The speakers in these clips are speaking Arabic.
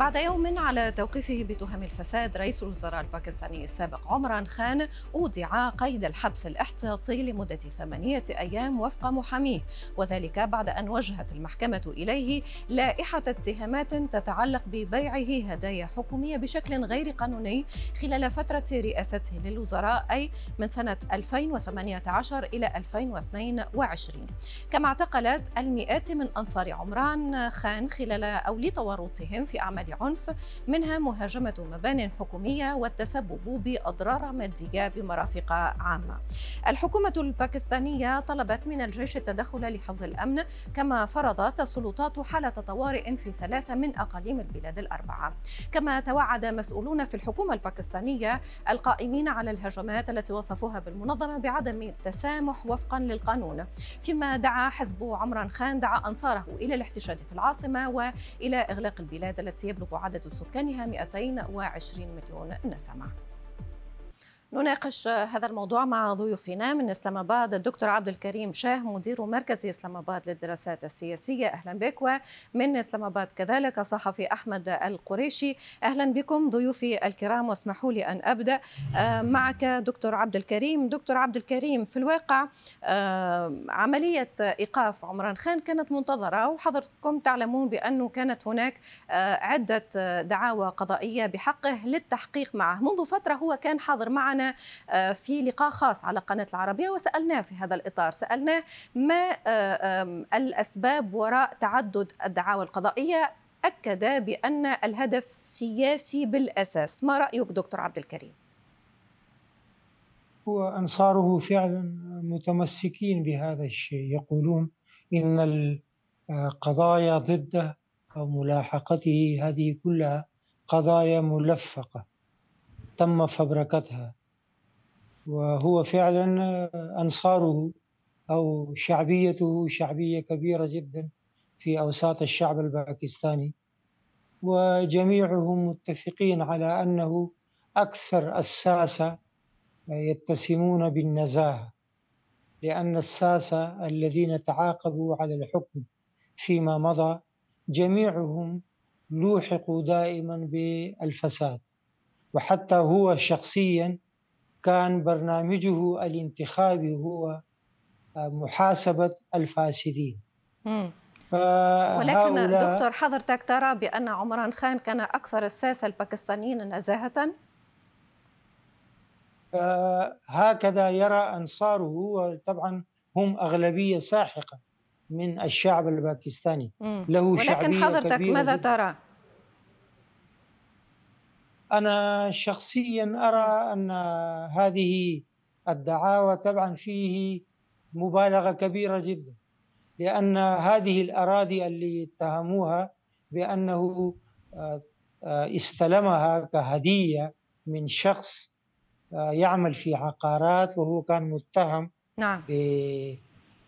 بعد يوم على توقيفه بتهم الفساد رئيس الوزراء الباكستاني السابق عمران خان أودع قيد الحبس الاحتياطي لمدة ثمانية أيام وفق محاميه. وذلك بعد أن وجهت المحكمة إليه لائحة اتهامات تتعلق ببيعه هدايا حكومية بشكل غير قانوني خلال فترة رئاسته للوزراء أي من سنة 2018 إلى 2022 كما اعتقلت المئات من أنصار عمران خان خلال أو لتورطهم في أعمال عنف منها مهاجمة مبان حكومية والتسبب بأضرار مادية بمرافق عامة. الحكومة الباكستانية طلبت من الجيش التدخل لحفظ الأمن كما فرضت السلطات حالة طوارئ في ثلاثة من أقاليم البلاد الأربعة. كما توعد مسؤولون في الحكومة الباكستانية القائمين على الهجمات التي وصفوها بالمنظمة بعدم التسامح وفقا للقانون. فيما دعا حزب عمران خان دعا أنصاره إلى الاحتشاد في العاصمة وإلى إغلاق البلاد التي يبلغ عدد سكانها 220 مليون نسمة. نناقش هذا الموضوع مع ضيوفنا. من اسلام اباد الدكتور عبد الكريم شاه مدير مركز اسلام اباد للدراسات السياسية. أهلا بك. ومن اسلام اباد كذلك الصحفي أحمد القريشي. أهلا بكم ضيوفي الكرام واسمحوا لي أن أبدأ. آه، معك دكتور عبد الكريم. دكتور عبد الكريم في الواقع آه، عملية إيقاف عمران خان كانت منتظرة وحضرتكم تعلمون بأنه كانت هناك آه، عدة دعاوى قضائية بحقه للتحقيق معه. منذ فترة هو كان حاضر معنا. معنا آه، في لقاء خاص على قناة العربية وسألناه في هذا الإطار. سألناه ما آه، الأسباب وراء تعدد الدعاوى القضائية. أكد بأن الهدف سياسي بالأساس. ما رأيك دكتور عبد الكريم؟ هو أنصاره فعلا متمسكين بهذا الشيء. يقولون إن القضايا ضده أو ملاحقته هذه كلها قضايا ملفقة تم فبركتها. وهو فعلا أنصاره أو شعبيته شعبية كبيرة جدا في أوساط الشعب الباكستاني. وجميعهم متفقين على أنه أكثر الساسة يتسمون بالنزاهة لأن الساسة الذين تعاقبوا على الحكم فيما مضى جميعهم لوحقوا دائما بالفساد. وحتى هو شخصيا كان برنامجه الانتخابي هو آه، محاسبة الفاسدين. ولكن دكتور حضرتك ترى بأن عمران خان كان أكثر الساسة الباكستانيين نزاهة؟ هكذا يرى أنصاره وطبعا هم أغلبية ساحقة من الشعب الباكستاني. له ولكن حضرتك ماذا ترى؟ أنا شخصيا أرى أن هذه الدعاوى طبعا فيه مبالغة كبيرة جدا لأن هذه الأراضي اللي اتهموها بأنه آه، آه، استلمها كهدية من شخص آه، يعمل في عقارات وهو كان متهم نعم.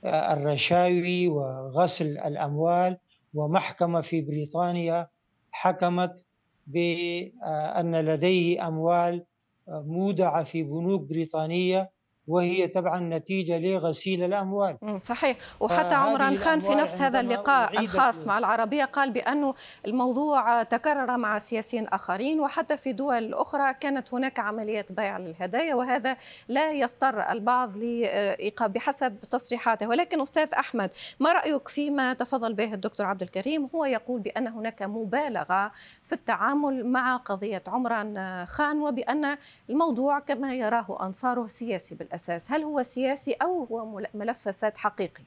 بالرشاوي وغسل الأموال ومحكمة في بريطانيا حكمت بأن لديه أموال مودعة في بنوك بريطانية. وهي طبعا نتيجة لغسيل الأموال. صحيح. وحتى عمران خان في نفس هذا اللقاء الخاص مع العربية قال بأنه الموضوع تكرر مع سياسيين آخرين وحتى في دول أخرى كانت هناك عمليات بيع للهدايا وهذا لا يضطر البعض لإيقاف بحسب تصريحاته. ولكن أستاذ أحمد ما رأيك فيما تفضل به الدكتور عبد الكريم؟ هو يقول بأن هناك مبالغة في التعامل مع قضية عمران خان وبأن الموضوع كما يراه أنصاره سياسي بالأساس. الأساس هل هو سياسي أو هو ملف فساد حقيقي؟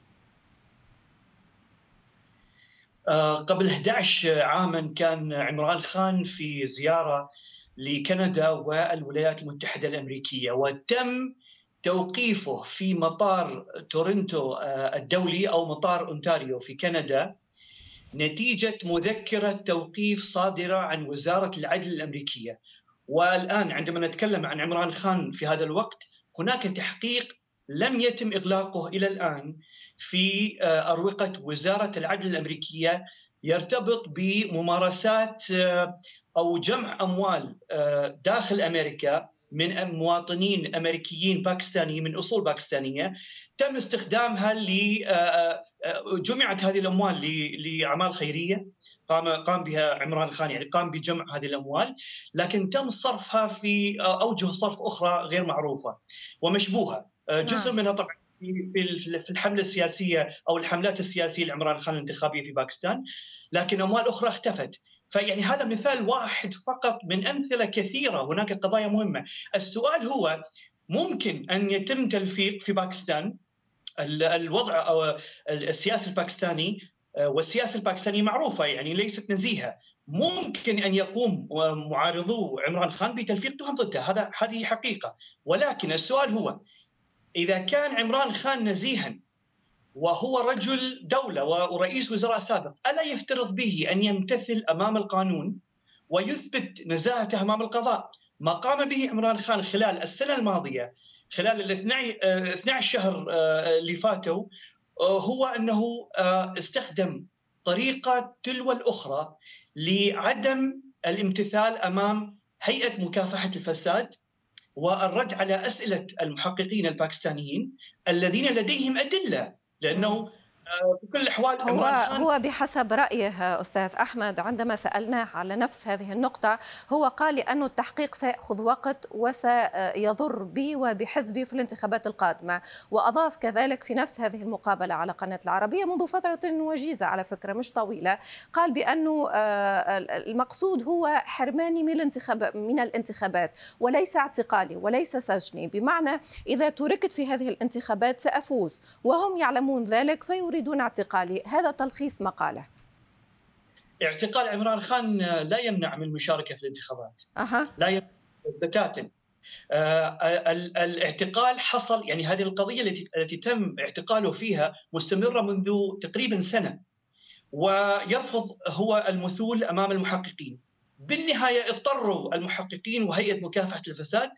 آه، قبل 11 عاما كان عمران خان في زيارة لكندا والولايات المتحدة الأمريكية وتم توقيفه في مطار تورنتو آه، الدولي أو مطار أونتاريو في كندا نتيجة مذكرة توقيف صادرة عن وزارة العدل الأمريكية والآن عندما نتكلم عن عمران خان في هذا الوقت هناك تحقيق لم يتم إغلاقه إلى الآن في آه، أروقة وزارة العدل الأمريكية يرتبط بممارسات آه، أو جمع أموال آه، داخل أمريكا من مواطنين أمريكيين باكستانيين من أصول باكستانية. تم استخدامها ل جمعت هذه الأموال لأعمال خيرية. قام قام بها عمران خان يعني قام بجمع هذه الأموال لكن تم صرفها في أوجه صرف أخرى غير معروفة ومشبوهة. جزء نعم. منها طبعا في الحملة السياسية أو الحملات السياسية لعمران خان الانتخابية في باكستان لكن أموال أخرى اختفت. فيعني هذا مثال واحد فقط من أمثلة كثيرة هناك قضايا مهمة. السؤال هو ممكن أن يتم تلفيق في باكستان الوضع أو السياسي الباكستاني والسياسة الباكستانية معروفة يعني ليست نزيهه ممكن أن يقوم معارضو عمران خان بتلفيق تهم ضده. هذا هذه حقيقة. ولكن السؤال هو إذا كان عمران خان نزيها وهو رجل دولة ورئيس وزراء سابق ألا يفترض به أن يمتثل أمام القانون ويثبت نزاهته أمام القضاء؟ ما قام به عمران خان خلال السنة الماضية خلال ال 12 شهر آه، اللي فاتوا آه، هو أنه آه، استخدم طريقة تلو الأخرى لعدم الامتثال أمام هيئة مكافحة الفساد والرد على أسئلة المحققين الباكستانيين الذين لديهم أدلة لأنه في كل الأحوال هو هو بحسب رأيه أستاذ أحمد عندما سألناه على نفس هذه النقطة هو قال لأن التحقيق سيأخذ وقت وسيضر بي وبحزبي في الانتخابات القادمة وأضاف كذلك في نفس هذه المقابلة على قناة العربية منذ فترة وجيزة على فكرة مش طويلة قال بأنه آه، المقصود هو حرماني من الانتخاب من الانتخابات وليس اعتقالي وليس سجني بمعنى إذا تركت في هذه الانتخابات سأفوز وهم يعلمون ذلك فيريد يريدون اعتقالي هذا تلخيص مقالة. اعتقال عمران خان لا يمنع من المشاركه في الانتخابات. أه. لا يمنع بتاتا آه الاعتقال حصل يعني هذه القضية التي التي تم اعتقاله فيها مستمرة منذ تقريبا سنة. ويرفض هو المثول أمام المحققين. بالنهاية اضطروا المحققين وهيئة مكافحة الفساد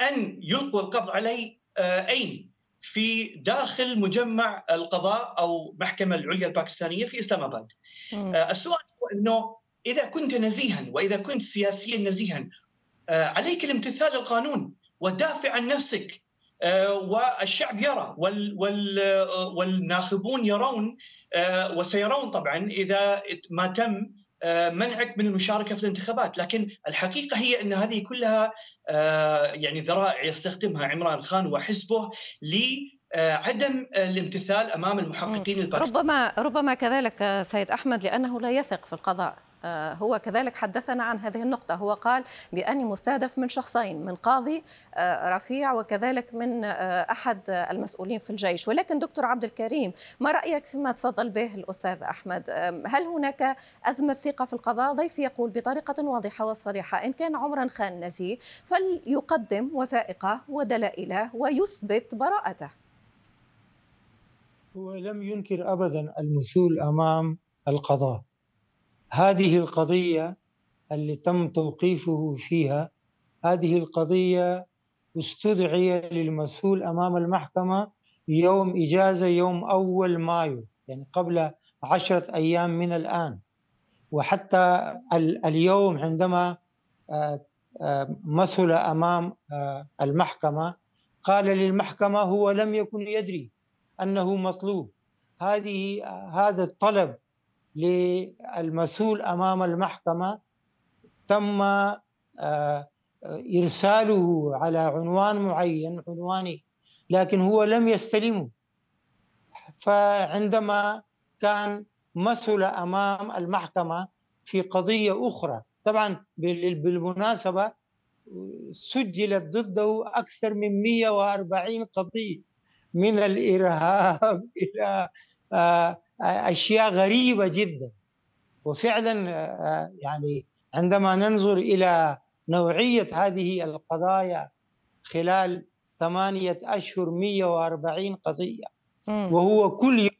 أن يلقوا القبض عليه آه أين؟ في داخل مجمع القضاء أو محكمة العليا الباكستانية في إسلام آباد. آه السؤال هو إنه إذا كنت نزيها وإذا كنت سياسيا نزيها آه عليك الامتثال للقانون والدافع عن نفسك آه والشعب يرى وال وال والناخبون يرون وسيرون طبعا إذا ما تم منعك من المشاركة في الانتخابات، لكن الحقيقة هي أن هذه كلها آه، يعني ذرائع يستخدمها عمران خان وحزبه لعدم الامتثال أمام المحققين الباكستانيين. ربما ربما كذلك سيد أحمد لأنه لا يثق في القضاء. آه، هو كذلك حدثنا عن هذه النقطة. هو قال بأني مستهدف من شخصين من قاضي آه، رفيع وكذلك من آه، أحد المسؤولين في الجيش. ولكن دكتور عبد الكريم ما رأيك فيما تفضل به الأستاذ أحمد؟ هل هناك أزمة ثقة في القضاء؟ ضيفي يقول بطريقة واضحة وصريحة إن كان عمرا خان نزيه فليقدم وثائقه ودلائله ويثبت براءته. هو لم ينكر أبدا المثول أمام القضاء. هذه القضية اللي تم توقيفه فيها هذه القضية استدعي للمسؤول أمام المحكمة يوم إجازة يوم أول مايو يعني قبل عشرة أيام من الآن. وحتى اليوم عندما آه، آه، مثل أمام آه، المحكمة قال للمحكمة هو لم يكن يدري أنه مطلوب. هذه هذا الطلب للمسؤول أمام المحكمة تم آه، إرساله على عنوان معين عنواني لكن هو لم يستلمه. فعندما كان مسؤول أمام المحكمة في قضية أخرى طبعا بالمناسبة سجلت ضده أكثر من 140 قضية من الإرهاب إلى آه، أشياء غريبة جدا. وفعلا آه، يعني عندما ننظر إلى نوعية هذه القضايا خلال ثمانية أشهر 140 قضية وهو كل يوم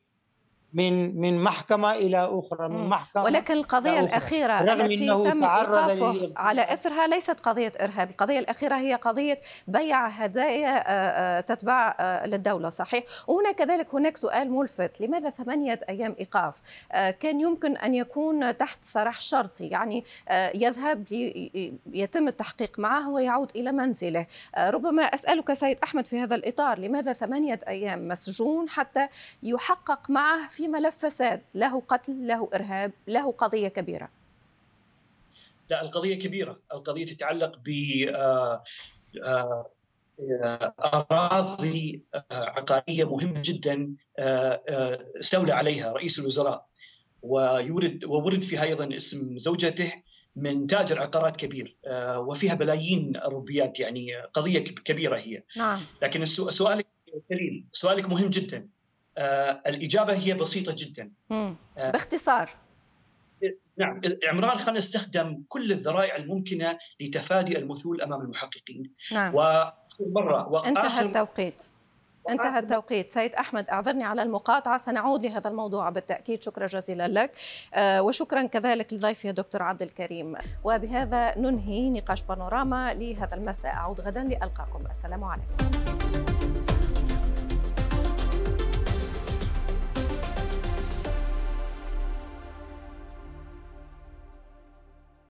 من من محكمة إلى أخرى من محكمة ولكن القضية الأخيرة التي تم إيقافه على إثرها ليست قضية إرهاب القضية الأخيرة هي قضية بيع هدايا آه، آه، تتباع آه، للدولة صحيح؟ وهنا كذلك هناك سؤال ملفت. لماذا ثمانية أيام إيقاف؟ كان يمكن أن يكون تحت سراح شرطي يعني يذهب يتم التحقيق معه ويعود إلى منزله. ربما أسألك سيد أحمد في هذا الإطار لماذا ثمانية أيام مسجون حتى يحقق معه في في ملف فساد له قتل له إرهاب له قضية كبيرة. لا القضية كبيرة. القضية تتعلق ب آه، آه، أراضي آه، عقارية مهمة جدا استولى عليها رئيس الوزراء. ويورد وورد فيها أيضا اسم زوجته من تاجر عقارات كبير وفيها بلايين الروبيات يعني قضية كبيرة هي. نعم. لكن سؤالك سؤالك مهم جدا. آه الإجابة هي بسيطة جدا. آه باختصار. نعم عمران خان استخدم كل الذرائع الممكنة لتفادي المثول أمام المحققين. نعم. مرة انتهى التوقيت. انتهى التوقيت. سيد أحمد أعذرني على المقاطعة. سنعود لهذا الموضوع بالتأكيد. شكرا جزيلا لك. آه وشكرا كذلك لضيفي دكتور عبد الكريم. وبهذا ننهي نقاش بانوراما لهذا المساء. أعود غدا لألقاكم. السلام عليكم.